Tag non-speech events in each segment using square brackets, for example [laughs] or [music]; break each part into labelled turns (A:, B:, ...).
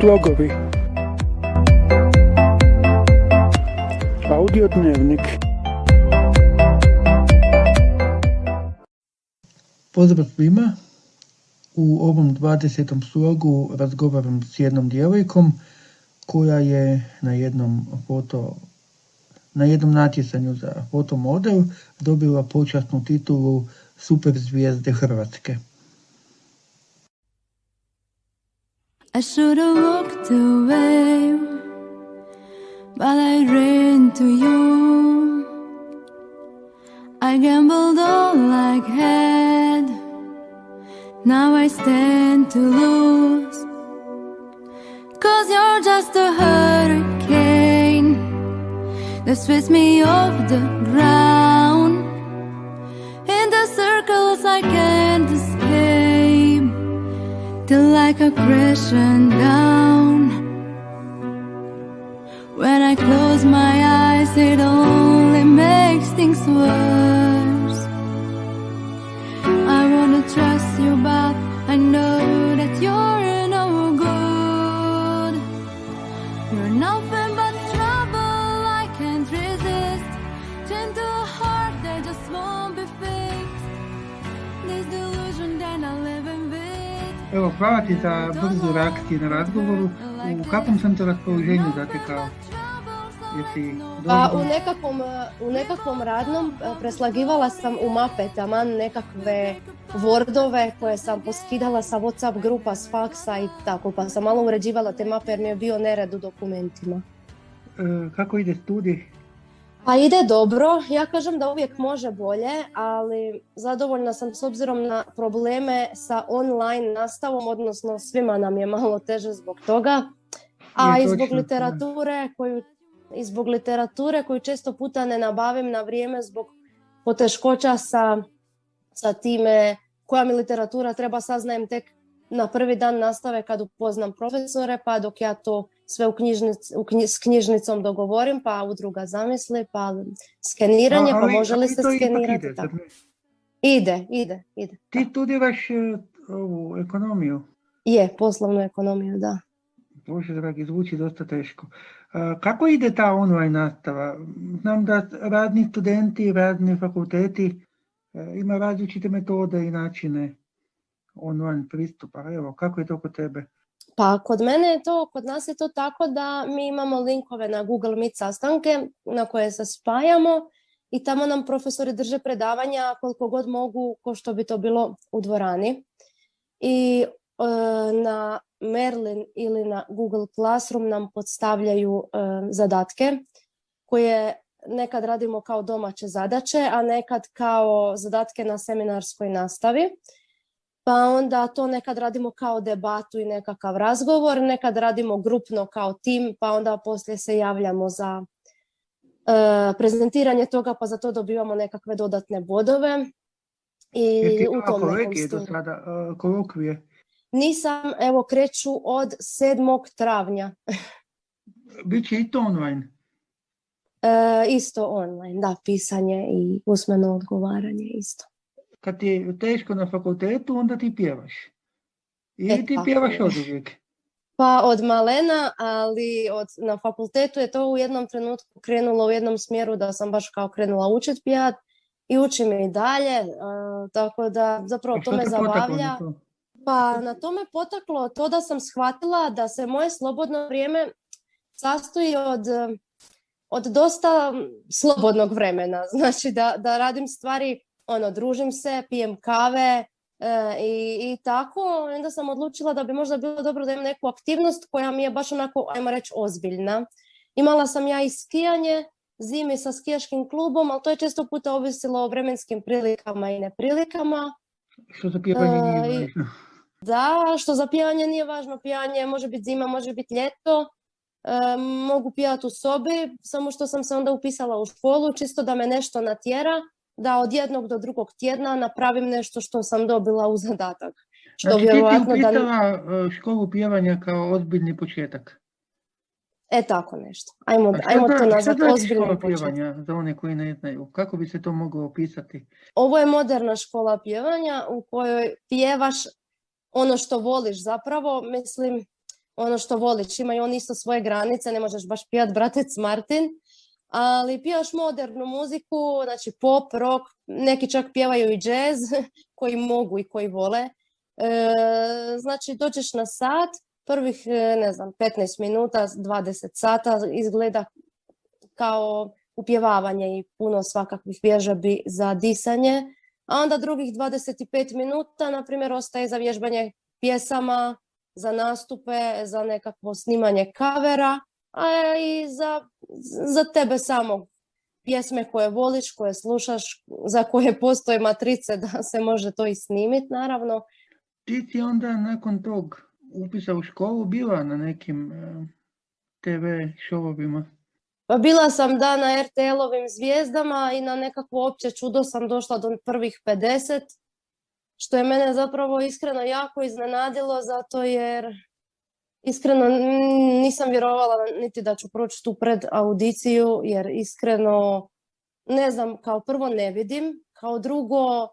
A: Slogovi Audio dnevnik Pozdrav svima. U ovom 20. slogu razgovaram s jednom djevojkom koja je na jednom foto na jednom natjecanju za fotomodel dobila počasnu titulu super zvijezde Hrvatske. I should have walked away, but I ran to you. I gambled all I had, now I stand to lose. Cause you're just a hurricane that sweeps me off the ground. In the circles I can't escape till like a crashing down. When I close my eyes, it only makes things worse. I wanna trust you, but I know Evo, hvala ti za brzu reakciju na razgovoru. U kakvom sam te raspoloženju zatekao? Jesi
B: Pa u nekakvom, u nekakvom radnom e, preslagivala sam u mape taman nekakve Wordove koje sam poskidala sa Whatsapp grupa, s faksa i tako, pa sam malo uređivala te mape jer mi je bio nered u dokumentima.
A: E, kako ide studij?
B: Pa ide dobro, ja kažem da uvijek može bolje, ali zadovoljna sam s obzirom na probleme sa online nastavom, odnosno svima nam je malo teže zbog toga. A i zbog literature koju i zbog literature koju često puta ne nabavim na vrijeme zbog poteškoća sa, sa time koja mi literatura treba saznajem tek na prvi dan nastave kad upoznam profesore, pa dok ja to sve u knjižnic, u knji- s knjižnicom dogovorim, pa udruga zamisli, pa skeniranje, pa može li se skenirati?
A: ide,
B: tako. Ide, ide, ide.
A: Ti studiraš e, ovu ekonomiju.
B: Je, poslovnu ekonomiju, da.
A: Bože dragi, zvuči dosta teško. E, Kako ide ta online nastava? Znam da radni studenti, radni fakulteti e, ima različite metode i načine online pristupa. Evo, kako je to kod tebe?
B: Pa kod mene je to, kod nas je to tako da mi imamo linkove na Google Meet sastanke na koje se spajamo i tamo nam profesori drže predavanja koliko god mogu, ko što bi to bilo u dvorani. I e, na Merlin ili na Google Classroom nam podstavljaju e, zadatke koje nekad radimo kao domaće zadaće, a nekad kao zadatke na seminarskoj nastavi pa onda to nekad radimo kao debatu i nekakav razgovor, nekad radimo grupno kao tim, pa onda poslije se javljamo za e, prezentiranje toga, pa za to dobivamo nekakve dodatne bodove. I
A: Jesi
B: u tom
A: do sada, e, kolokvije?
B: Nisam, evo kreću od 7. travnja. [laughs]
A: Biće i to online.
B: E, isto online, da, pisanje i usmeno odgovaranje isto.
A: Kad ti je teško na fakultetu, onda ti pjevaš. Ili
B: E,
A: ti
B: tako
A: pjevaš
B: je.
A: od uvijek.
B: Pa od malena, ali od, na fakultetu je to u jednom trenutku krenulo u jednom smjeru da sam baš kao krenula učit pjevat i učim i dalje, e, tako da zapravo to me zabavlja.
A: to?
B: Pa na to me potaklo to da sam shvatila da se moje slobodno vrijeme sastoji od, od dosta slobodnog vremena. [laughs] Znači da, da radim stvari, ono, družim se, pijem kave e, i, i tako. Onda sam odlučila da bi možda bilo dobro da imam neku aktivnost koja mi je baš onako, ajmo reći, ozbiljna. Imala sam ja i skijanje, zimi sa skijaškim klubom, ali to je često puta ovisilo o vremenskim prilikama i neprilikama.
A: Što za pjevanje nije
B: E, i-
A: važno.
B: Da, što za pijanje nije važno, pijanje može biti zima, može biti ljeto, e, mogu pijati u sobi, samo što sam se onda upisala u školu, čisto da me nešto natjera, da od jednog do drugog tjedna napravim nešto što sam dobila u zadatak. Što
A: Znači ti si
B: vjerojatno da...
A: e, školu pjevanja kao ozbiljni početak.
B: E tako nešto. Ajmo,
A: A što
B: ajmo to nazvati početkom.
A: pjevanja za one koji ne znaju? Kako bi se to moglo opisati?
B: Ovo je moderna škola pjevanja u kojoj pjevaš ono što voliš zapravo. Mislim, ono što voliš. Imaju oni isto svoje granice, ne možeš baš pijat Bratec Martin, ali pijaš modernu muziku, znači pop, rock, neki čak pjevaju i jazz, [laughs] koji mogu i koji vole. E, znači dođeš na sat, prvih, e, ne znam, 15 minuta, 20 sata izgleda kao upjevavanje i puno svakakvih vježbi za disanje, a onda drugih 25 minuta, na primjer, ostaje za vježbanje pjesama, za nastupe, za nekakvo snimanje kavera, a i za, za tebe samog pjesme koje voliš, koje slušaš, za koje postoje matrice da se može to i snimiti, naravno.
C: Ti si onda nakon tog upisa u školu bila na nekim eh, TV šovovima?
B: Pa bila sam da na RTL-ovim zvijezdama i na nekakvo opće čudo sam došla do prvih 50, što je mene zapravo iskreno jako iznenadilo, zato jer iskreno nisam vjerovala niti da ću proći tu pred audiciju, jer iskreno ne znam, kao prvo ne vidim, kao drugo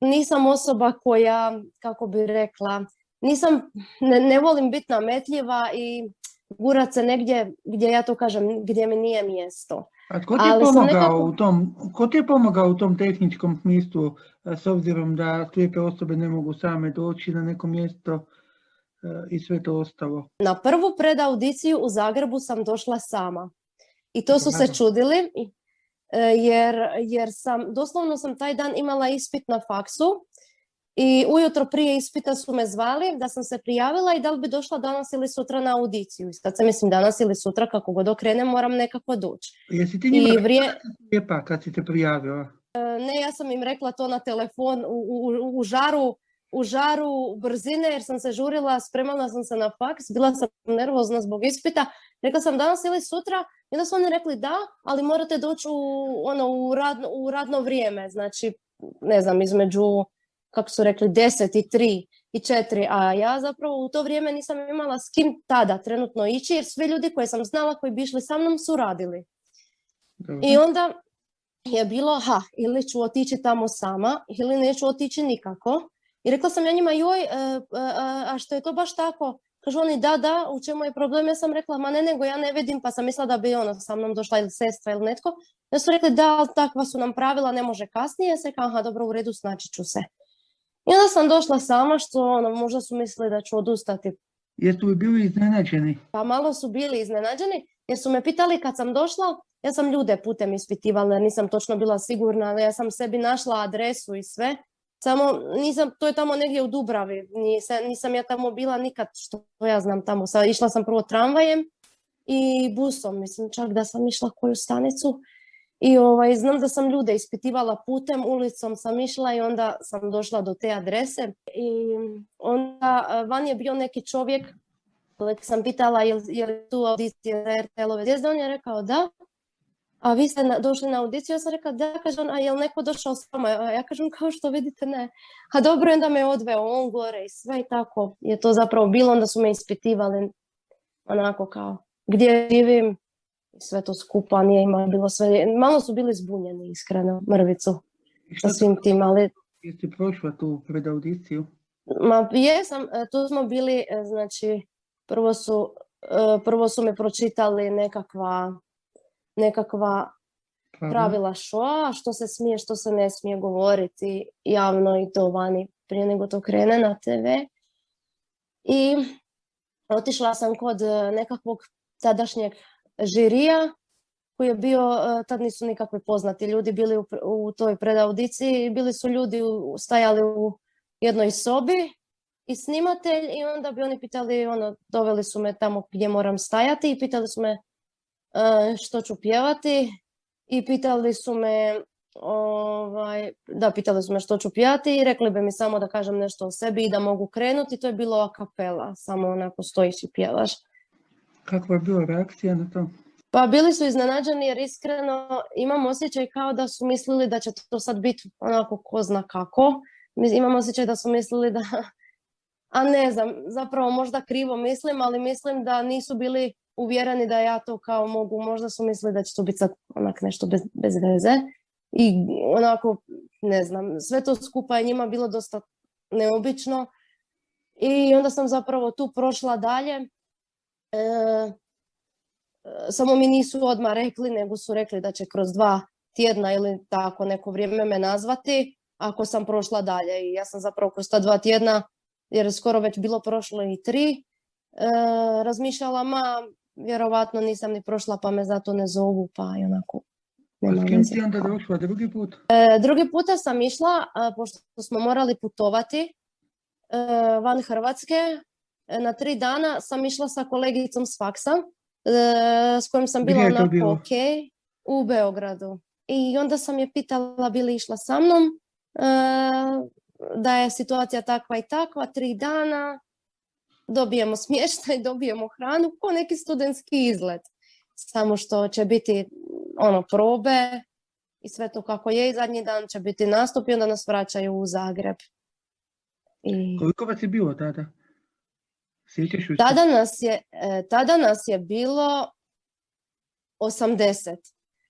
B: nisam osoba koja, kako bi rekla, nisam, ne, ne volim biti nametljiva i gurat se negdje gdje ja to kažem, gdje mi nije mjesto.
C: A tko ti, je pomogao u tom, ko ti je pomogao u tom tehničkom smislu s obzirom da slijepe osobe ne mogu same doći na neko mjesto i sve to ostalo?
B: Na prvu predaudiciju u Zagrebu sam došla sama. I to su se čudili E, jer, jer sam, doslovno sam taj dan imala ispit na faksu i ujutro prije ispita su me zvali da sam se prijavila i da li bi došla danas ili sutra na audiciju. I sad se mislim danas ili sutra kako god okrenem moram nekako doći.
C: Jesi ti njima I vrije... lijepa kad si te prijavila?
B: E, ne, ja sam im rekla to na telefon u, u, u žaru u žaru brzine jer sam se žurila, spremala sam se na faks, bila sam nervozna zbog ispita. Rekla sam danas ili sutra i onda su oni rekli da, ali morate doći u, ono, u, radno, u radno vrijeme, znači ne znam, između kako su rekli 10 i 3 i 4, a ja zapravo u to vrijeme nisam imala s kim tada trenutno ići jer svi ljudi koje sam znala koji bi išli sa mnom su radili. I onda je bilo, ha, ili ću otići tamo sama ili neću otići nikako. I rekla sam ja njima, joj, e, e, a što je to baš tako? Kažu oni, da, da, u čemu je problem? Ja sam rekla, ma ne, nego ja ne vidim, pa sam mislila da bi ono sa mnom došla ili sestra ili netko. Ja su rekli, da, takva su nam pravila, ne može kasnije. Ja sam rekla, aha, dobro, u redu, snaći ću se. I onda sam došla sama, što ono, možda su mislili da ću odustati.
C: Jesu li bili iznenađeni?
B: Pa malo su bili iznenađeni, jer su me pitali kad sam došla, ja sam ljude putem ispitivala, jer nisam točno bila sigurna, ali ja sam sebi našla adresu i sve. Samo nisam, to je tamo negdje u Dubravi, nisam, nisam ja tamo bila nikad što ja znam tamo. Sa, išla sam prvo tramvajem i busom, mislim čak da sam išla koju stanicu. I ovaj, znam da sam ljude ispitivala putem, ulicom sam išla i onda sam došla do te adrese. I onda van je bio neki čovjek, kojeg sam pitala je li tu audicija za RTL-ove zvijezde, on je rekao da a vi ste došli na audiciju, ja sam rekla da, kaže on, a je li neko došao s vama? Ja kažem kao što vidite ne. A dobro, onda me odveo on gore i sve i tako je to zapravo bilo, onda su me ispitivali onako kao gdje živim, sve to skupa, nije ima bilo sve, malo su bili zbunjeni iskreno, mrvicu sa svim tim, ali...
C: Jesi prošla tu pred audiciju?
B: Ma jesam, e, tu smo bili, e, znači, prvo su, e, prvo su me pročitali nekakva nekakva pravila šoa, što se smije, što se ne smije govoriti javno i to vani prije nego to krene na TV. I otišla sam kod nekakvog tadašnjeg žirija koji je bio, e, tad nisu nikakvi poznati ljudi bili u, u toj predaudiciji, bili su ljudi stajali u jednoj sobi i snimatelj i onda bi oni pitali, ono, doveli su me tamo gdje moram stajati i pitali su me E, što ću pjevati i pitali su me ovaj, da, pitali su me što ću pjevati i rekli bi mi samo da kažem nešto o sebi i da mogu krenuti. To je bilo a kapela, samo onako stojiš i pjevaš.
C: Kakva je bila reakcija na to?
B: Pa bili su iznenađeni jer iskreno imam osjećaj kao da su mislili da će to sad biti onako ko zna kako. Imam osjećaj da su mislili da, a ne znam, zapravo možda krivo mislim, ali mislim da nisu bili uvjereni da ja to kao mogu, možda su mislili da će to biti sad onak nešto bez, bez veze i onako, ne znam, sve to skupa je njima bilo dosta neobično I onda sam zapravo tu prošla dalje. E, samo mi nisu odmah rekli, nego su rekli da će kroz dva tjedna ili tako neko vrijeme me nazvati ako sam prošla dalje. I ja sam zapravo kroz ta dva tjedna, jer je skoro već bilo prošlo i tri, e, razmišljala, ma vjerovatno nisam ni prošla pa me zato ne zovu, pa i onako
C: a s kim si onda došla drugi put?
B: E, drugi puta sam išla, pošto smo morali putovati e, van Hrvatske, e, na tri dana sam išla sa kolegicom s faksa, s kojom sam bila onako ok, u Beogradu. I onda sam je pitala bi li išla sa mnom, da je situacija takva i takva, tri dana, dobijemo smještaj, [laughs] dobijemo hranu, ko neki studentski izlet. Samo što će biti ono probe i sve to kako je i zadnji dan će biti nastup i onda nas vraćaju u Zagreb.
C: I... Koliko vas je bilo tada?
B: Tada nas, je, e, tada nas je bilo 80.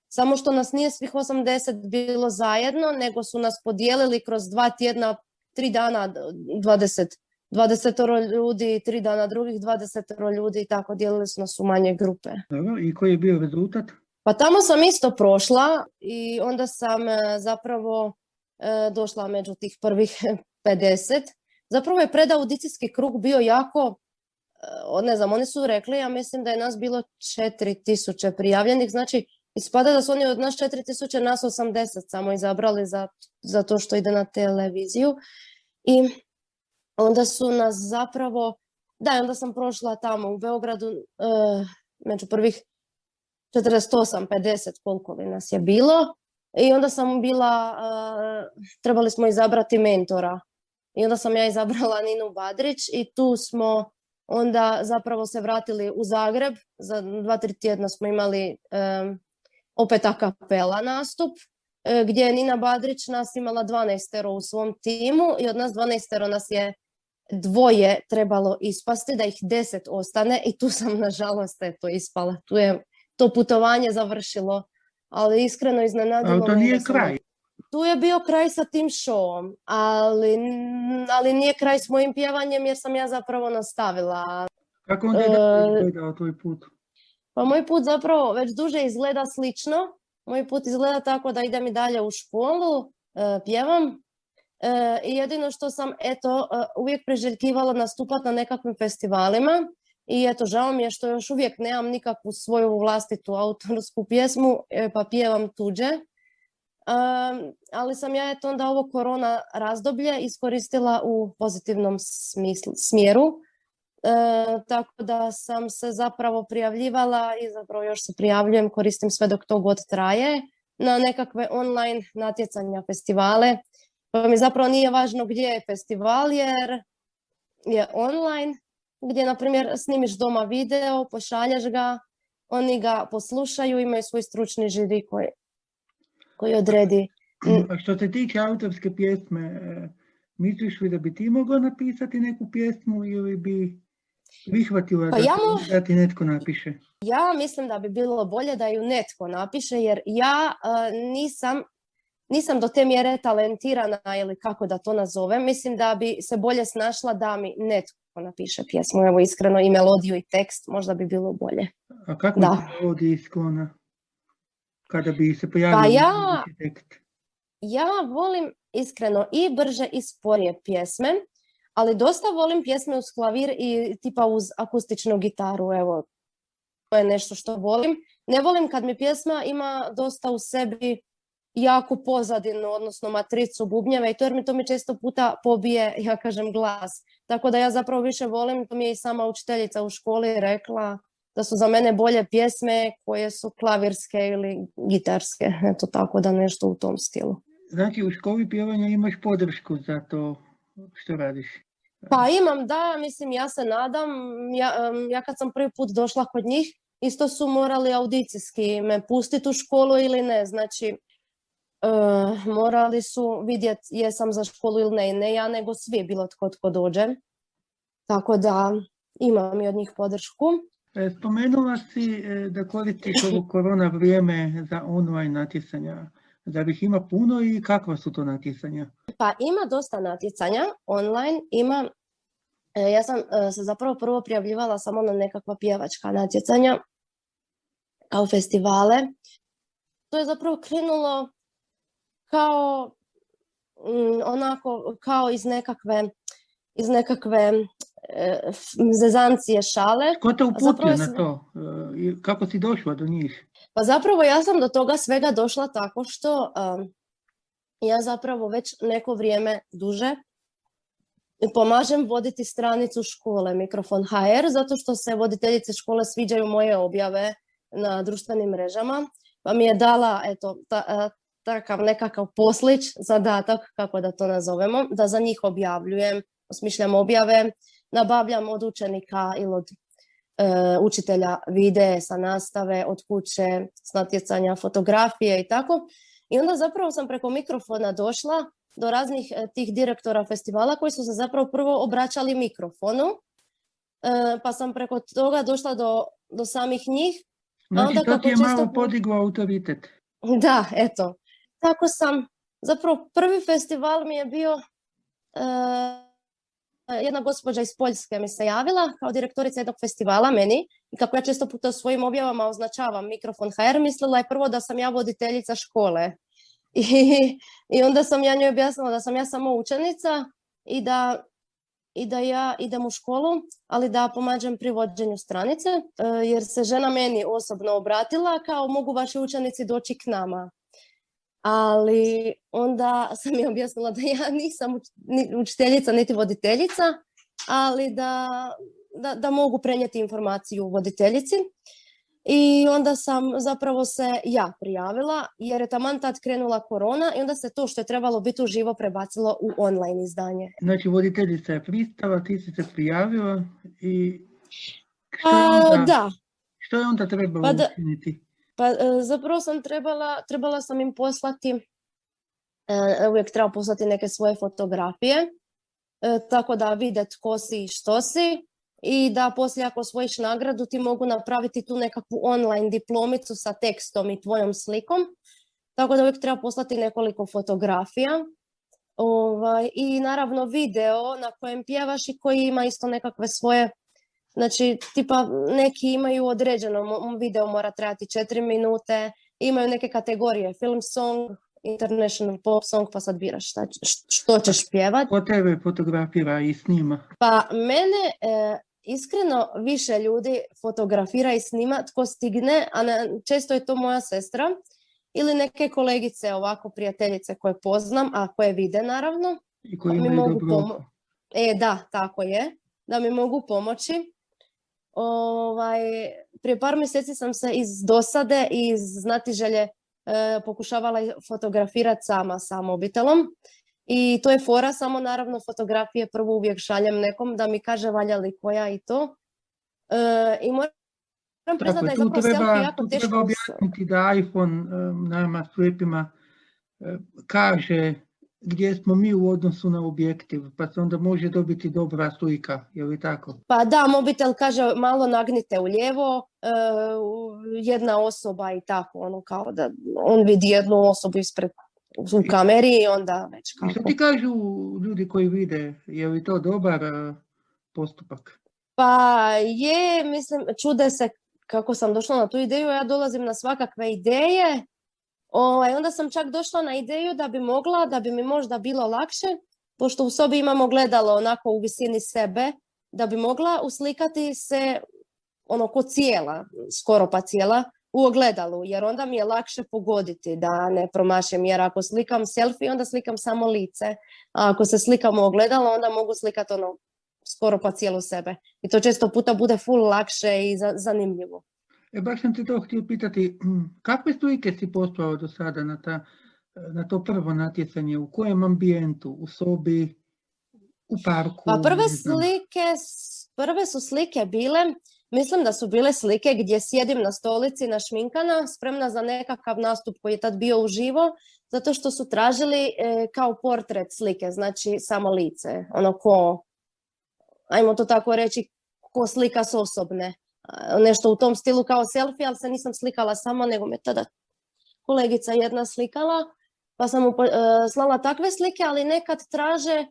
B: Samo što nas nije svih 80 bilo zajedno, nego su nas podijelili kroz dva tjedna, tri dana, 20, 20 ljudi, tri dana drugih 20 ljudi i tako dijelili su nas u manje grupe.
C: Dobro, i koji je bio rezultat?
B: Pa tamo sam isto prošla i onda sam e, zapravo e, došla među tih prvih [laughs] 50. Zapravo je predaudicijski krug bio jako, ne znam, oni su rekli, ja mislim da je nas bilo 4000 prijavljenih, znači ispada da su oni od nas 4000, nas 80 samo izabrali za, za to što ide na televiziju. I onda su nas zapravo, da, onda sam prošla tamo u Beogradu među prvih 48, 50 koliko li nas je bilo. I onda sam bila, trebali smo izabrati mentora. I onda sam ja izabrala Ninu Badrić i tu smo onda zapravo se vratili u Zagreb. Za dva, tri tjedna smo imali opet a kapela nastup e, gdje je Nina Badrić nas imala 12 u svom timu i od nas 12 nas je dvoje trebalo ispasti, da ih deset ostane i tu sam [laughs] nažalost eto ispala. Tu je to putovanje završilo. Ali iskreno iznenadilo
C: Ali to nije kraj.
B: Tu je bio kraj sa tim showom, ali, ali nije kraj s mojim pjevanjem jer sam ja zapravo nastavila.
C: Kako onda uh, izgledao tvoj put?
B: Pa moj put zapravo već duže izgleda slično. Moj put izgleda tako da idem i dalje u školu, e, pjevam. E, I jedino što sam eto uvijek priželjkivala nastupati na nekakvim festivalima i eto, žao mi je što još uvijek nemam nikakvu svoju vlastitu autorsku pjesmu, e, pa pjevam tuđe. Ali sam ja eto onda ovo korona razdoblje iskoristila u pozitivnom smjeru. E, tako da sam se zapravo prijavljivala i zapravo još se prijavljujem, koristim sve dok to god traje na nekakve online natjecanja, festivale. Pa mi zapravo nije važno gdje je festival jer je online gdje, na primjer, snimiš doma video, pošalješ ga, oni ga poslušaju, imaju svoj stručni žiri koji, koji odredi.
C: A što se tiče autorske pjesme, e, misliš li da bi ti mogla napisati neku pjesmu ili bi prihvatila pa da, ja da ti netko napiše?
B: Ja mislim da bi bilo bolje da ju netko napiše, jer ja e, nisam nisam do te mjere talentirana ili kako da to nazovem. Mislim da bi se bolje snašla da mi netko napiše pjesmu, evo iskreno i melodiju i tekst, možda bi bilo bolje.
C: A kako da. melodiji sklona? Kada bi se pojavio
B: pa ja, tekst? Ja volim iskreno i brže i sporije pjesme, ali dosta volim pjesme uz klavir i tipa uz akustičnu gitaru, evo, to je nešto što volim. Ne volim kad mi pjesma ima dosta u sebi jaku pozadinu, odnosno matricu bubnjeva i to jer mi to mi često puta pobije, ja kažem, glas. Tako da ja zapravo više volim, to mi je i sama učiteljica u školi rekla, da su za mene bolje pjesme koje su klavirske ili gitarske. Eto tako da nešto u tom stilu.
C: Znači u školi pjevanja imaš podršku za to što radiš?
B: Pa imam, da, mislim, ja se nadam. Ja, ja kad sam prvi put došla kod njih, isto su morali audicijski me pustiti u školu ili ne. Znači, Uh, morali su vidjeti jesam za školu ili ne, ne ja nego svi, bilo tko tko dođe. Tako da imam i od njih podršku.
C: E, spomenula si e, da koristiš [laughs] ovo korona vrijeme za online natjecanja. Da ih ima puno i kakva su to natjecanja?
B: Pa ima dosta natjecanja online, ima ja sam se zapravo prvo prijavljivala samo na nekakva pjevačka natjecanja kao festivale. To je zapravo krenulo kao mm, onako kao iz nekakve iz nekakve e, zezancije šale.
C: Ko te uputio na to? E, kako si došla do njih?
B: Pa zapravo ja sam do toga svega došla tako što ja zapravo već neko vrijeme duže pomažem voditi stranicu škole Mikrofon HR zato što se voditeljice škole sviđaju moje objave na društvenim mrežama pa mi je dala eto, ta, takav nekakav poslić, zadatak, kako da to nazovemo, da za njih objavljujem, osmišljam objave, nabavljam od učenika ili od e, učitelja vide sa nastave, od kuće, s natjecanja fotografije i tako. I onda zapravo sam preko mikrofona došla do raznih e, tih direktora festivala koji su se zapravo prvo obraćali mikrofonu, e, pa sam preko toga došla do, do samih njih.
C: Znači, onda, to ti je malo podiglo autoritet.
B: Da, eto. Tako sam, zapravo prvi festival mi je bio jedna gospođa iz Poljske mi se javila kao direktorica jednog festivala meni i kako ja često puta svojim objavama označavam mikrofon HR, mislila je prvo da sam ja voditeljica škole. I, I onda sam ja njoj objasnila da sam ja samo učenica i da, i da ja idem u školu, ali da pomažem pri vođenju stranice, e, jer se žena meni osobno obratila kao mogu vaši učenici doći k nama ali onda sam mi objasnila da ja nisam učiteljica niti voditeljica, ali da, da, da mogu prenijeti informaciju voditeljici. I onda sam zapravo se ja prijavila jer je taman tad krenula korona i onda se to što je trebalo biti uživo prebacilo u online izdanje.
C: Znači voditeljica je pristala, ti si se prijavila i
B: što je onda, da.
C: Što je onda trebalo pa da, učiniti?
B: Pa e, zapravo sam trebala, trebala sam im poslati, e, uvijek treba poslati neke svoje fotografije, e, tako da vide tko si i što si i da poslije ako osvojiš nagradu ti mogu napraviti tu nekakvu online diplomicu sa tekstom i tvojom slikom. Tako da uvijek treba poslati nekoliko fotografija. Ovaj, I naravno video na kojem pjevaš i koji ima isto nekakve svoje Znači, tipa, neki imaju određeno, video mora trajati četiri minute, imaju neke kategorije, film song, international pop song, pa sad biraš šta, što ćeš pjevat.
C: Ko tebe fotografira i snima?
B: Pa mene e, iskreno više ljudi fotografira i snima tko stigne, a često je to moja sestra ili neke kolegice ovako prijateljice koje poznam, a koje vide naravno.
C: I koje imaju mogu dobro
B: E, da, tako je. Da mi mogu pomoći. Ovaj, prije par mjeseci sam se iz dosade i iz znatiželje e, pokušavala fotografirati sama sa mobitelom. I to je fora, samo naravno fotografije prvo uvijek šaljem nekom da mi kaže valja li koja i to. E, I moram priznati da je zapravo treba, jako teško.
C: Treba objasniti da iPhone e, nama slijepima e, kaže gdje smo mi u odnosu na objektiv, pa se onda može dobiti dobra slika, je li tako?
B: Pa da, mobitel kaže malo nagnite u lijevo, e, jedna osoba i tako, ono kao da on vidi jednu osobu ispred u kameri i onda već kako.
C: I što ti kažu ljudi koji vide, je li to dobar e, postupak?
B: Pa je, mislim, čude se kako sam došla na tu ideju, ja dolazim na svakakve ideje, Ovaj, onda sam čak došla na ideju da bi mogla, da bi mi možda bilo lakše, pošto u sobi imamo gledalo onako u visini sebe, da bi mogla uslikati se ono ko cijela, skoro pa cijela, u ogledalu, jer onda mi je lakše pogoditi da ne promašem, jer ako slikam selfie, onda slikam samo lice, a ako se slikam u ogledalo, onda mogu slikati ono skoro pa cijelu sebe. I to često puta bude full lakše i zanimljivo.
C: E, baš sam te to htio pitati, kakve slike si poslao do sada na, ta, na to prvo natjecanje? U kojem ambijentu? U sobi? U parku?
B: Pa prve slike, prve su slike bile, mislim da su bile slike gdje sjedim na stolici našminkana, spremna za nekakav nastup koji je tad bio uživo, zato što su tražili e, kao portret slike, znači samo lice, ono ko, ajmo to tako reći, ko slika s osobne nešto u tom stilu kao selfie, ali se nisam slikala samo, nego me tada kolegica jedna slikala, pa sam mu e, slala takve slike, ali nekad traže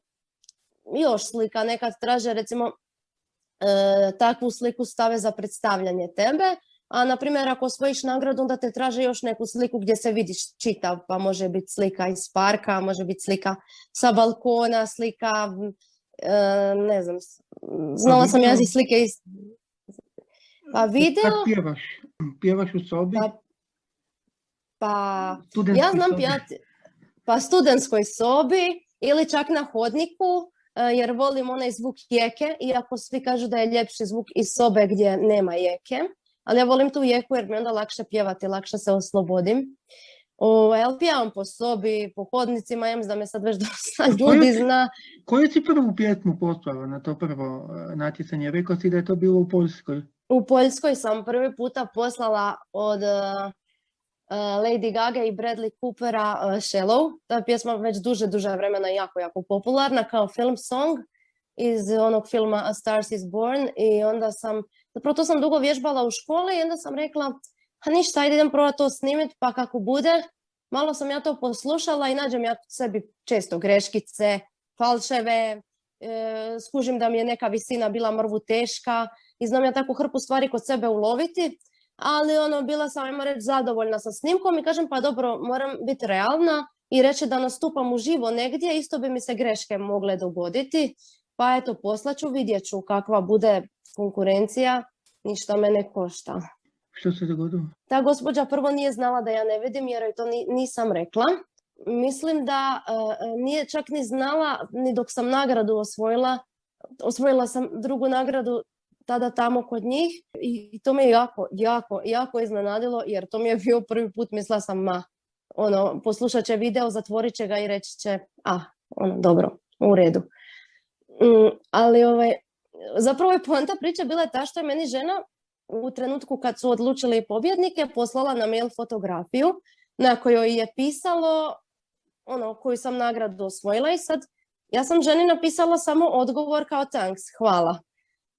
B: još slika, nekad traže recimo e, takvu sliku stave za predstavljanje tebe, a na primjer ako osvojiš nagradu onda te traže još neku sliku gdje se vidiš čitav, pa može biti slika iz parka, može biti slika sa balkona, slika e, ne znam, znala sam ja slike iz...
C: Pa video... Kad pjevaš? Pjevaš u sobi?
B: Pa, pa ja znam pjevati pa studentskoj sobi ili čak na hodniku, e, jer volim onaj zvuk jeke, iako svi kažu da je ljepši zvuk iz sobe gdje nema jeke. Ali ja volim tu jeku jer mi onda lakše pjevati, lakše se oslobodim. O, ja pjevam po sobi, po hodnicima, ja da me sad već [laughs] dosta ljudi zna.
C: Koju si prvu pjesmu poslala na to prvo e, natjecanje? Rekao si da je to bilo u Poljskoj.
B: U Poljskoj sam prvi puta poslala od e, Lady Gaga i Bradley Coopera uh, Shallow. Ta pjesma već duže, duže vremena jako, jako popularna kao film song iz onog filma A Stars is Born i onda sam Zapravo to sam dugo vježbala u školi i onda sam rekla, a ništa, ajde idem probati to snimiti, pa kako bude. Malo sam ja to poslušala i nađem ja sebi često greškice, falševe, e, skužim da mi je neka visina bila mrvu teška i znam ja tako hrpu stvari kod sebe uloviti, ali ono, bila sam, ajmo reći, zadovoljna sa snimkom i kažem, pa dobro, moram biti realna i reći da nastupam uživo negdje, isto bi mi se greške mogle dogoditi, pa eto, poslaću, vidjet ću kakva bude konkurencija, ništa me ne košta.
C: Što se dogodilo?
B: Ta gospođa prvo nije znala da ja ne vidim jer joj to nisam rekla. Mislim da e, nije čak ni znala ni dok sam nagradu osvojila. Osvojila sam drugu nagradu tada tamo kod njih i to me jako, jako, jako iznenadilo jer to mi je bio prvi put, mislila sam ma, ono, poslušat će video, zatvorit će ga i reći će, a, ono, dobro, u redu. Mm, ali ovaj, zapravo je poanta priča bila ta što je meni žena u trenutku kad su odlučili pobjednike poslala na mail fotografiju na kojoj je pisalo ono koju sam nagradu osvojila i sad ja sam ženi napisala samo odgovor kao thanks, hvala.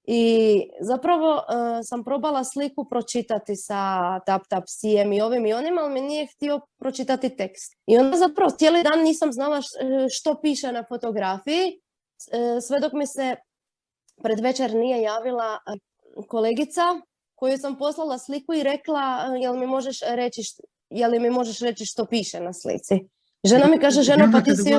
B: I zapravo uh, sam probala sliku pročitati sa tap tap sijem i ovim i onim, ali mi nije htio pročitati tekst. I onda zapravo cijeli dan nisam znala što piše na fotografiji, e, sve dok mi se pred večer nije javila kolegica koju sam poslala sliku i rekla jel mi možeš reći, jel mi možeš reći što piše na slici. Žena mi kaže, žena pa ti si...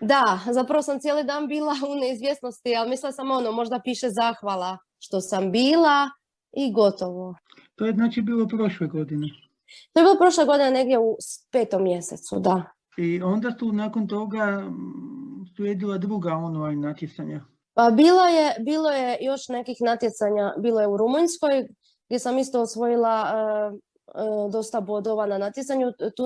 B: Da, zapravo sam cijeli dan bila u neizvjesnosti, ali mislila sam ono, možda piše zahvala što sam bila i gotovo.
C: To je znači bilo prošle godine?
B: To je bilo prošle godine negdje u petom mjesecu, da.
C: I onda tu nakon toga slijedila druga online natjecanja?
B: Pa bilo je, bilo je još nekih natjecanja, bilo je u Rumunjskoj gdje sam isto osvojila uh, uh, dosta bodova na natjecanju. Tu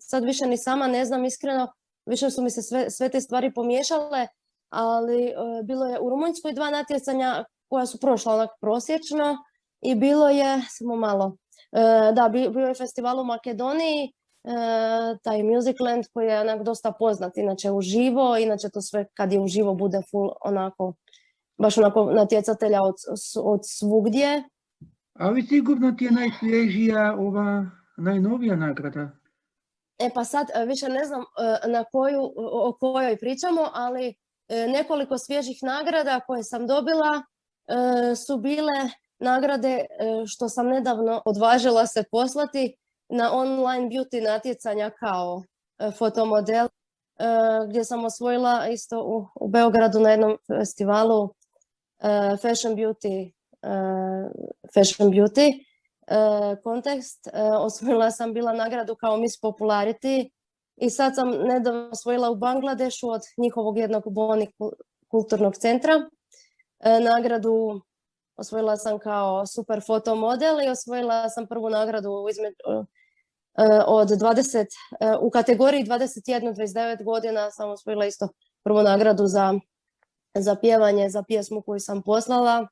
B: sad više ni sama ne znam iskreno, više su mi se sve, sve te stvari pomiješale, ali uh, bilo je u Rumunjskoj dva natjecanja koja su prošla onak prosječno i bilo je, samo malo, da, bio je festival u Makedoniji E, taj Musicland koji je onak dosta poznat inače uživo, inače to sve kad je uživo bude full onako, baš onako natjecatelja od, od svugdje.
C: Ali sigurno ti je najsvježija ova najnovija nagrada.
B: E pa sad e, više ne znam e, na koju, o kojoj pričamo, ali nekoliko svježih nagrada koje sam dobila su bile nagrade što sam nedavno odvažila se poslati na online beauty natjecanja kao e, fotomodel e, gdje sam osvojila isto u, Beogradu na jednom festivalu e, Fashion Beauty Fashion Beauty kontekst. Osvojila sam bila nagradu kao Miss Popularity i sad sam nedavno osvojila u Bangladešu od njihovog jednog boni kulturnog centra nagradu osvojila sam kao super fotomodel i osvojila sam prvu nagradu između, e, od 20, e, u kategoriji 21-29 godina sam osvojila isto prvu nagradu za, za pjevanje, za pjesmu koju sam poslala.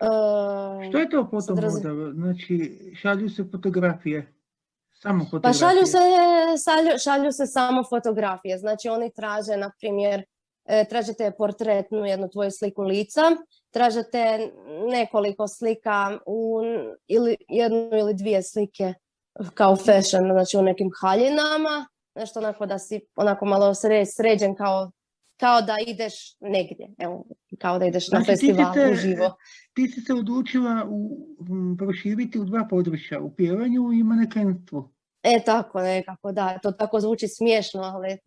C: E, Što je to fotomodel? Znači, šalju se fotografije? Samo fotografije?
B: Pa šalju se, šalju, šalju se samo fotografije. Znači, oni traže, na primjer, tražite portretnu jednu tvoju sliku lica tražite nekoliko slika u, ili jednu ili dvije slike kao fashion, znači u nekim haljinama, nešto onako da si onako malo sređen kao kao da ideš negdje, evo, kao da ideš na znači, festival uživo.
C: Ti si se odlučila u, proširiti u dva područja, u pjevanju i manekenstvu.
B: E, tako nekako, da, to tako zvuči smiješno, ali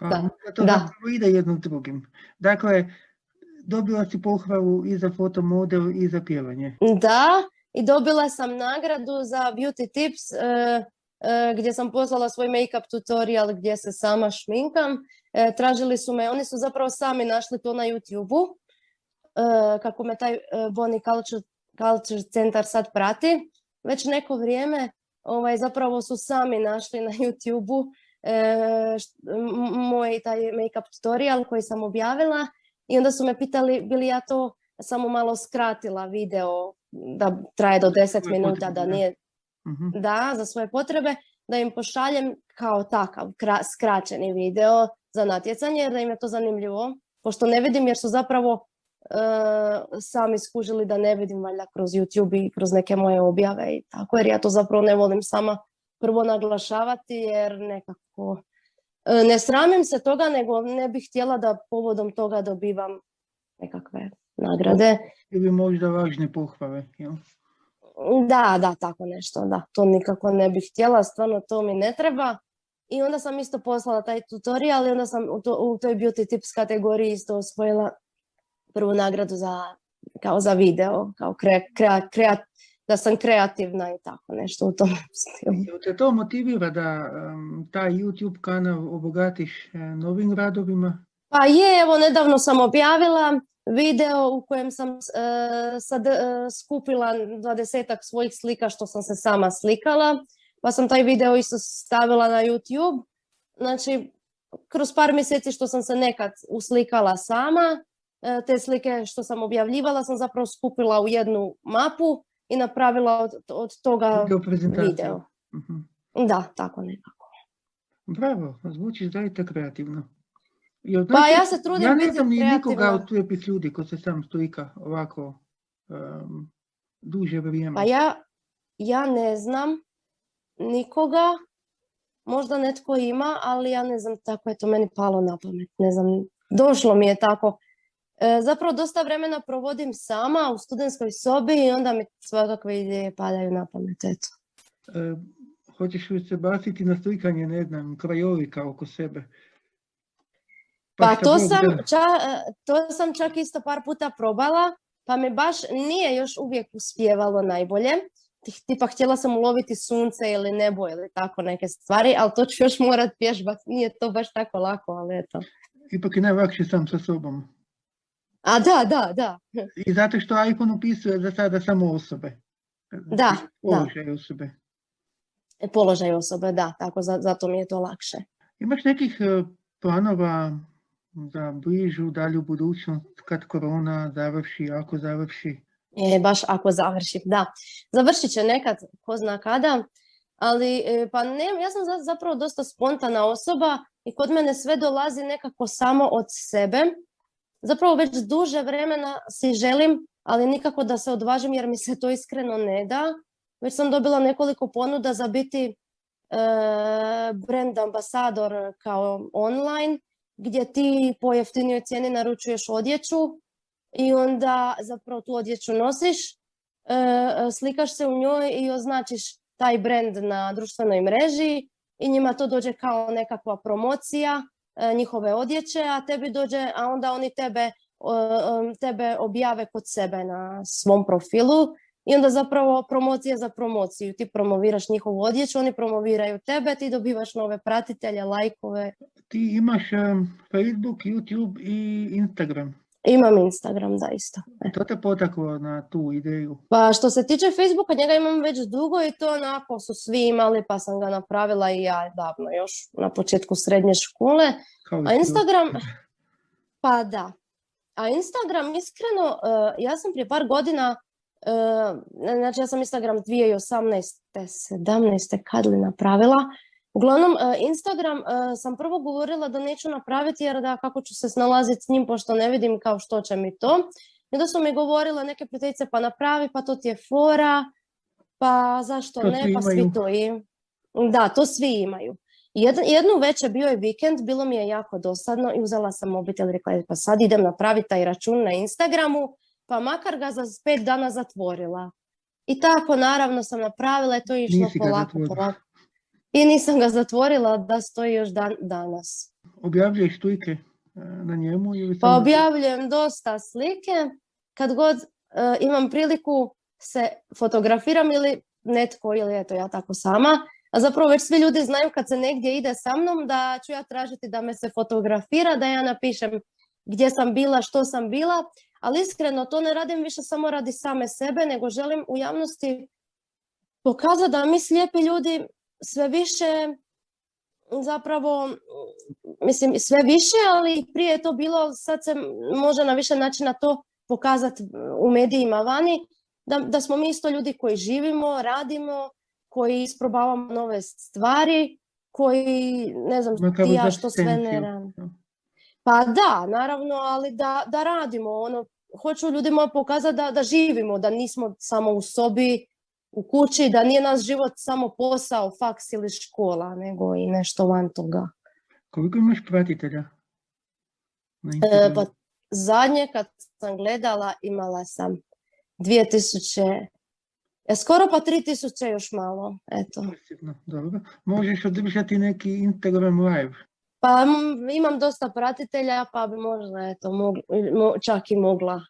C: pa, da. To da. ide jednom drugim. Dakle, dobila si pohvalu i za fotomodel i za pjevanje.
B: Da, i dobila sam nagradu za Beauty Tips e, gdje sam poslala svoj make-up tutorial gdje se sama šminkam. E, tražili su me, oni su zapravo sami našli to na YouTube-u, kako me taj Bonnie Culture, Culture centar sad prati. Već neko vrijeme ovaj, zapravo su sami našli na YouTube-u moj taj make-up tutorial koji sam objavila i onda su me pitali bili ja to samo malo skratila video da traje do 10 minuta, da nije mhm. da, za svoje potrebe, da im pošaljem kao takav skraćeni video za natjecanje jer da im je to zanimljivo, pošto ne vidim jer su zapravo e, sami skužili da ne vidim valjda kroz YouTube i kroz neke moje objave i tako, jer ja to zapravo ne volim sama prvo naglašavati jer nekako e, ne sramim se toga, nego ne bih htjela da povodom toga dobivam nekakve nagrade.
C: Ili možda važne pohvale, jel?
B: Da, da, tako nešto, da. To nikako ne bih htjela, stvarno to mi ne treba. I onda sam isto poslala taj tutorial i onda sam u, to, u toj beauty tips kategoriji isto osvojila prvu nagradu za, kao za video, kao kre, da sam kreativna i tako nešto u tom [laughs] stilu.
C: Te to motivira da um, taj YouTube kanal obogatiš e, novim radovima?
B: Pa je, evo nedavno sam objavila video u kojem sam uh, sad, uh, skupila dvadesetak svojih slika što sam se sama slikala, pa sam taj video isto stavila na YouTube. Znači, kroz par mjeseci što sam se nekad uslikala sama, uh, te slike što sam objavljivala sam zapravo skupila u jednu mapu i napravila od, od toga video. uh Da, tako nekako.
C: Bravo, zvuči zaista kreativno
B: pa ja se trudim
C: Ja ne znam ni nikoga od tujepih ljudi ko se sam stojika ovako um, duže vrijeme.
B: Pa ja, ja ne znam nikoga, možda netko ima, ali ja ne znam, tako je to meni palo na pamet. Ne znam, došlo mi je tako. E, zapravo dosta vremena provodim sama u studentskoj sobi i onda mi svakakve ideje padaju na pamet, eto.
C: E, hoćeš li se baciti na slikanje, ne znam, krajovika oko sebe?
B: Pa, pa to sam, e, to sam čak isto par puta probala, pa me baš nije još uvijek uspjevalo najbolje. Tipa htjela sam uloviti sunce ili nebo ili tako neke stvari, ali to ću još morat vježbati. Nije to baš tako lako, ali eto.
C: Ipak je najlakše sam sa sobom.
B: A da, da, da.
C: I zato što iPhone upisuje za sada samo osobe.
B: Da,
C: Položaj osobe.
B: E, položaj osobe, da, tako zato mi je to lakše.
C: Imaš nekih e, planova za bližu dalju budućnost kad korona završi, ako završi?
B: E, baš ako završi, da. Završit će nekad, ko zna kada, ali pa ne, ja sam zapravo dosta spontana osoba i kod mene sve dolazi nekako samo od sebe. Zapravo već duže vremena si želim, ali nikako da se odvažim jer mi se to iskreno ne da. Već sam dobila nekoliko ponuda za biti e, brand ambasador kao online gdje ti po jeftinijoj cijeni naručuješ odjeću i onda zapravo tu odjeću nosiš, e, e, slikaš se u njoj i označiš taj brand na društvenoj mreži i njima to dođe kao nekakva promocija e, njihove odjeće, a tebi dođe, a onda oni tebe, tebe objave kod sebe na svom profilu i onda zapravo promocija za promociju. Ti promoviraš njihovu odjeću, oni promoviraju tebe, ti dobivaš nove pratitelje, lajkove.
C: Ti imaš Facebook, YouTube i Instagram.
B: Imam Instagram, da isto.
C: E. To te potaklo na tu ideju?
B: Pa što se tiče Facebooka, njega imam već dugo i to onako su svi imali, pa sam ga napravila i ja davno, još na početku srednje škole. A Instagram, pa da. A Instagram, iskreno, e, ja sam prije par godina znači ja sam Instagram 2018. 17. kad li napravila. Uglavnom, e, Instagram e, sam prvo govorila da neću napraviti jer da kako ću se snalaziti s njim pošto ne vidim kao što će mi to. I onda su mi govorile neke prijateljice pa napravi, pa to ti je fora, pa zašto ne, pa svi to i... Da, to svi imaju. jednu večer bio je vikend, bilo mi je jako dosadno i uzela sam mobitel i rekla pa sad idem napraviti taj račun na Instagramu, pa makar ga za pet dana zatvorila. I tako naravno sam napravila i to je išlo polako, polako. I nisam ga zatvorila da stoji još dan, danas.
C: Objavljuješ slike e, na njemu? Ili
B: pa objavljujem dosta slike. Kad god e, imam priliku se fotografiram ili netko ili eto ja tako sama. A zapravo već svi ljudi znaju kad se negdje ide sa mnom da ću ja tražiti da me se fotografira, da ja napišem gdje sam bila, što sam bila, ali iskreno to ne radim više samo radi same sebe, nego želim u javnosti pokazati da mi slijepi ljudi sve više zapravo, mislim sve više, ali prije je to bilo, sad se može na više načina to pokazati u medijima vani, da, da smo mi isto ljudi koji živimo, radimo, koji isprobavamo nove stvari, koji, ne znam, ti ja što sve ne radim. Pa da, naravno, ali da, da radimo. Ono, hoću ljudima pokazati da, da živimo, da nismo samo u sobi, u kući, da nije nas život samo posao, faks ili škola, nego i nešto van toga.
C: Koliko imaš pratitelja?
B: E, pa zadnje kad sam gledala imala sam 2000, e, skoro pa 3000 još malo, eto.
C: Dobro. Možeš održati neki Instagram live?
B: Pa imam dosta pratitelja, pa bi možda eto, čak i mogla.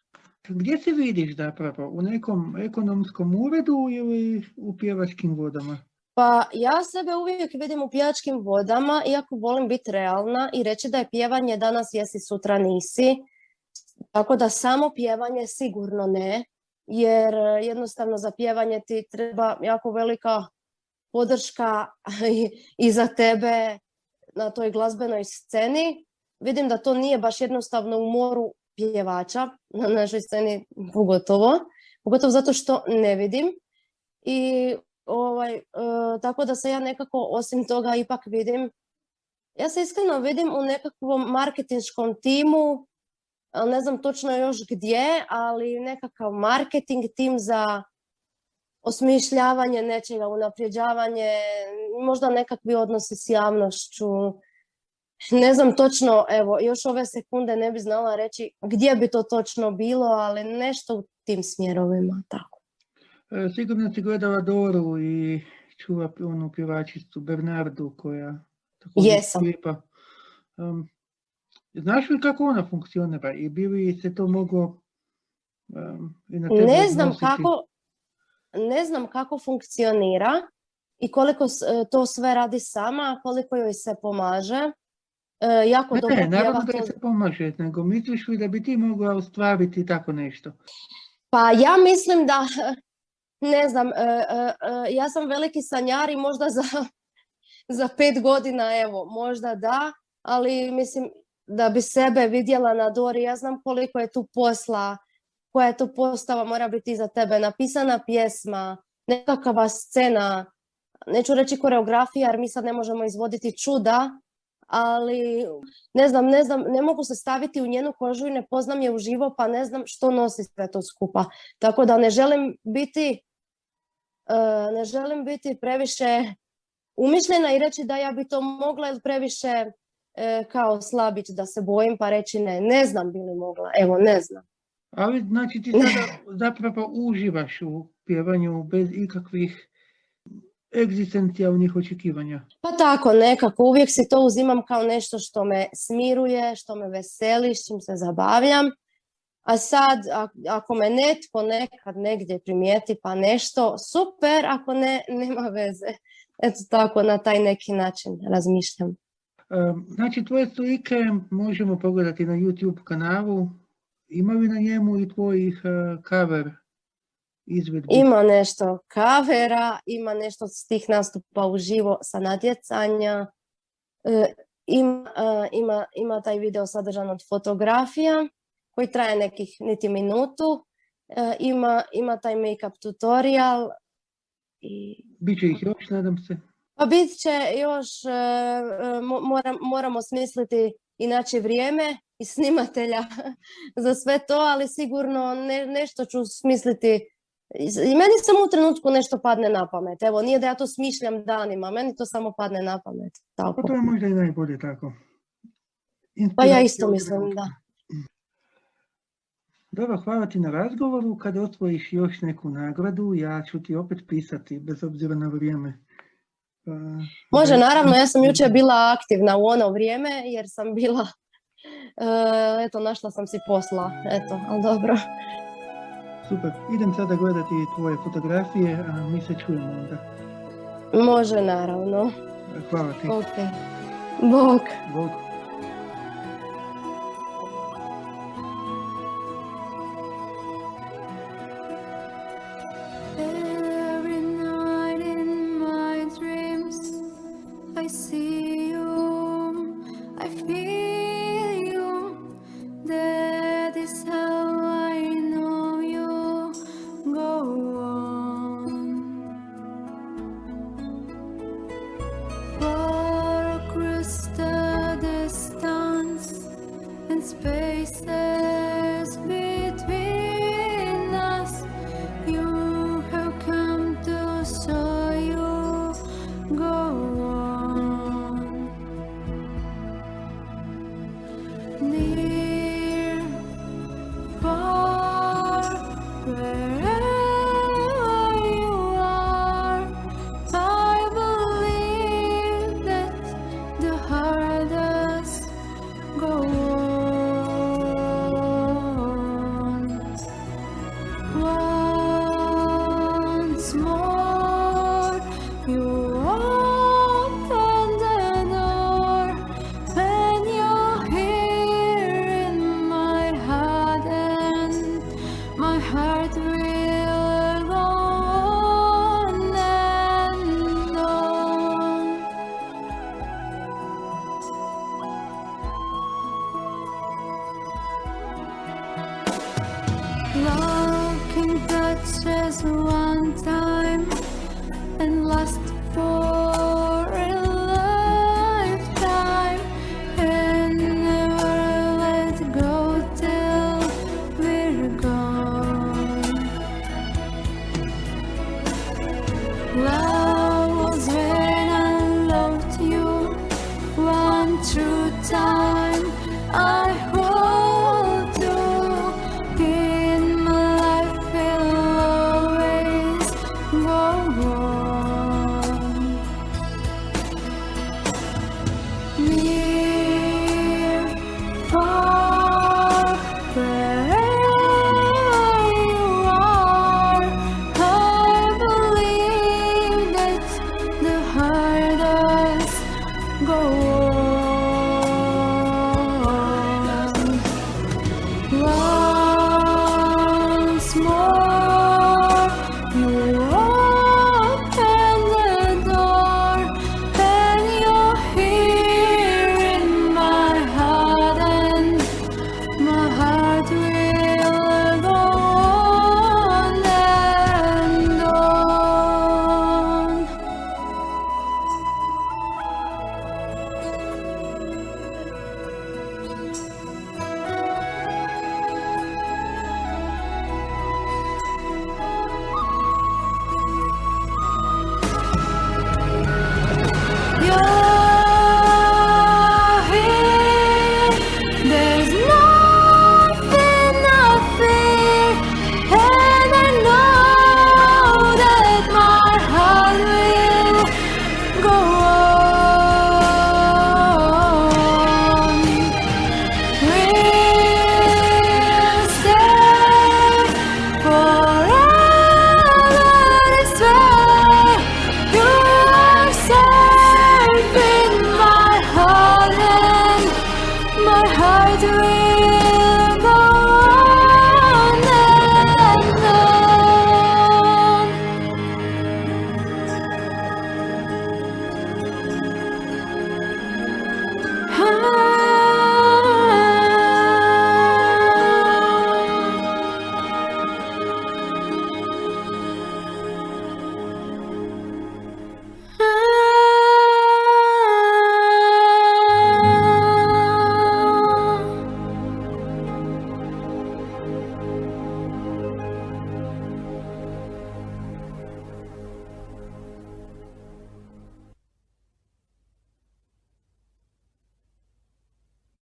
C: Gdje se vidiš zapravo? U nekom ekonomskom uredu ili u pjevačkim vodama?
B: Pa ja sebe uvijek vidim u pjevačkim vodama, iako volim biti realna i reći da je pjevanje danas jesi, sutra nisi. Tako da samo pjevanje sigurno ne, jer jednostavno za pjevanje ti treba jako velika podrška [laughs] i za tebe na toj glazbenoj sceni. Vidim da to nije baš jednostavno u moru pjevača na našoj sceni pogotovo. Pogotovo zato što ne vidim. I ovaj, e, tako da se ja nekako osim toga ipak vidim. Ja se iskreno vidim u nekakvom marketinškom timu, ne znam točno još gdje, ali nekakav marketing tim za osmišljavanje nečega, unapređavanje, možda nekakvi odnosi s javnošću. Ne znam točno, evo, još ove sekunde ne bi znala reći gdje bi to točno bilo, ali nešto u tim smjerovima, tako.
C: E, sigurno si gledala Doru i čula onu pjevačicu Bernardu koja
B: Jesam.
C: znaš li kako ona funkcionira i bi li se to moglo
B: i na Ne znam kako, ne znam kako funkcionira i koliko e, to sve radi sama, koliko joj se pomaže.
C: E, jako ne, dobro ne, naravno da se pomaže, nego misliš li da bi ti mogla ostvariti tako nešto?
B: Pa ja mislim da, [laughs] ne znam, e, ja sam veliki sanjar i možda za, [laughs] za pet godina, evo, možda da, ali mislim da bi sebe vidjela na Dori, ja znam koliko je tu posla, koja je to postava, mora biti za tebe napisana pjesma, nekakva scena, neću reći koreografija jer mi sad ne možemo izvoditi čuda, ali ne znam, ne znam, ne mogu se staviti u njenu kožu i ne poznam je uživo pa ne znam što nosi sve to skupa. Tako da ne želim biti e, ne želim biti previše umišljena i reći da ja bi to mogla ili previše e, kao slabić da se bojim pa reći ne, ne znam bi li mogla, evo ne znam.
C: Ali znači ti sada zapravo uživaš u pjevanju bez ikakvih egzistencijalnih očekivanja.
B: Pa tako, nekako uvijek si to uzimam kao nešto što me smiruje, što me veseli, s čim se zabavljam. A sad, ako me netko nekad negdje primijeti pa nešto, super, ako ne, nema veze. Eto tako, na taj neki način razmišljam.
C: Znači, tvoje slike možemo pogledati na YouTube kanalu ima li na njemu i tvojih uh, cover izvedbi?
B: Ima nešto kavera, ima nešto s tih nastupa uživo sa natjecanja. E, ima, e, ima, ima taj video sadržan od fotografija koji traje nekih niti minutu. ima, ima taj make-up tutorial.
C: I... Biće ih još, nadam se.
B: Pa bit će još, moram, moramo smisliti inače vrijeme i snimatelja [laughs] za sve to, ali sigurno ne, nešto ću smisliti I meni samo u trenutku nešto padne na pamet. Evo, nije da ja to smišljam danima, meni to samo padne na pamet. Tako.
A: Pa to je možda i najbolje tako.
B: Pa ja isto mislim, da.
A: Dobro, hvala ti na razgovoru. Kad osvojiš još neku nagradu, ja ću ti opet pisati, bez obzira na vrijeme.
B: Pa, Može, naravno, ja sam jučer bila aktivna u ono vrijeme, jer sam bila, e, eto, našla sam si posla, eto, ali dobro.
A: Super, idem sada gledati tvoje fotografije, a mi se čujemo onda.
B: Može, naravno.
A: Hvala ti.
B: Ok. Bog.
A: Bog.
D: me.